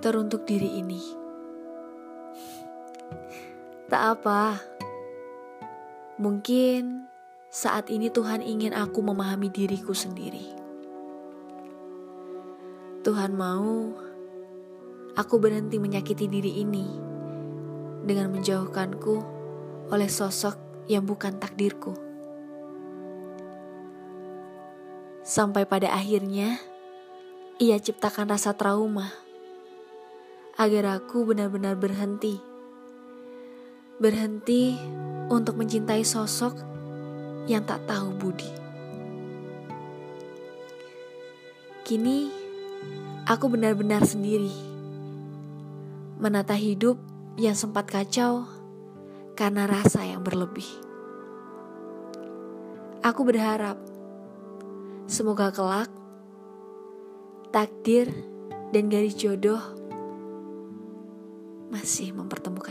teruntuk diri ini. Tak apa, mungkin saat ini Tuhan ingin aku memahami diriku sendiri. Tuhan mau aku berhenti menyakiti diri ini dengan menjauhkanku oleh sosok yang bukan takdirku. Sampai pada akhirnya, ia ciptakan rasa trauma agar aku benar-benar berhenti. Berhenti untuk mencintai sosok yang tak tahu budi. Kini, aku benar-benar sendiri. Menata hidup yang sempat kacau karena rasa yang berlebih. Aku berharap Semoga kelak takdir dan garis jodoh masih mempertemukan.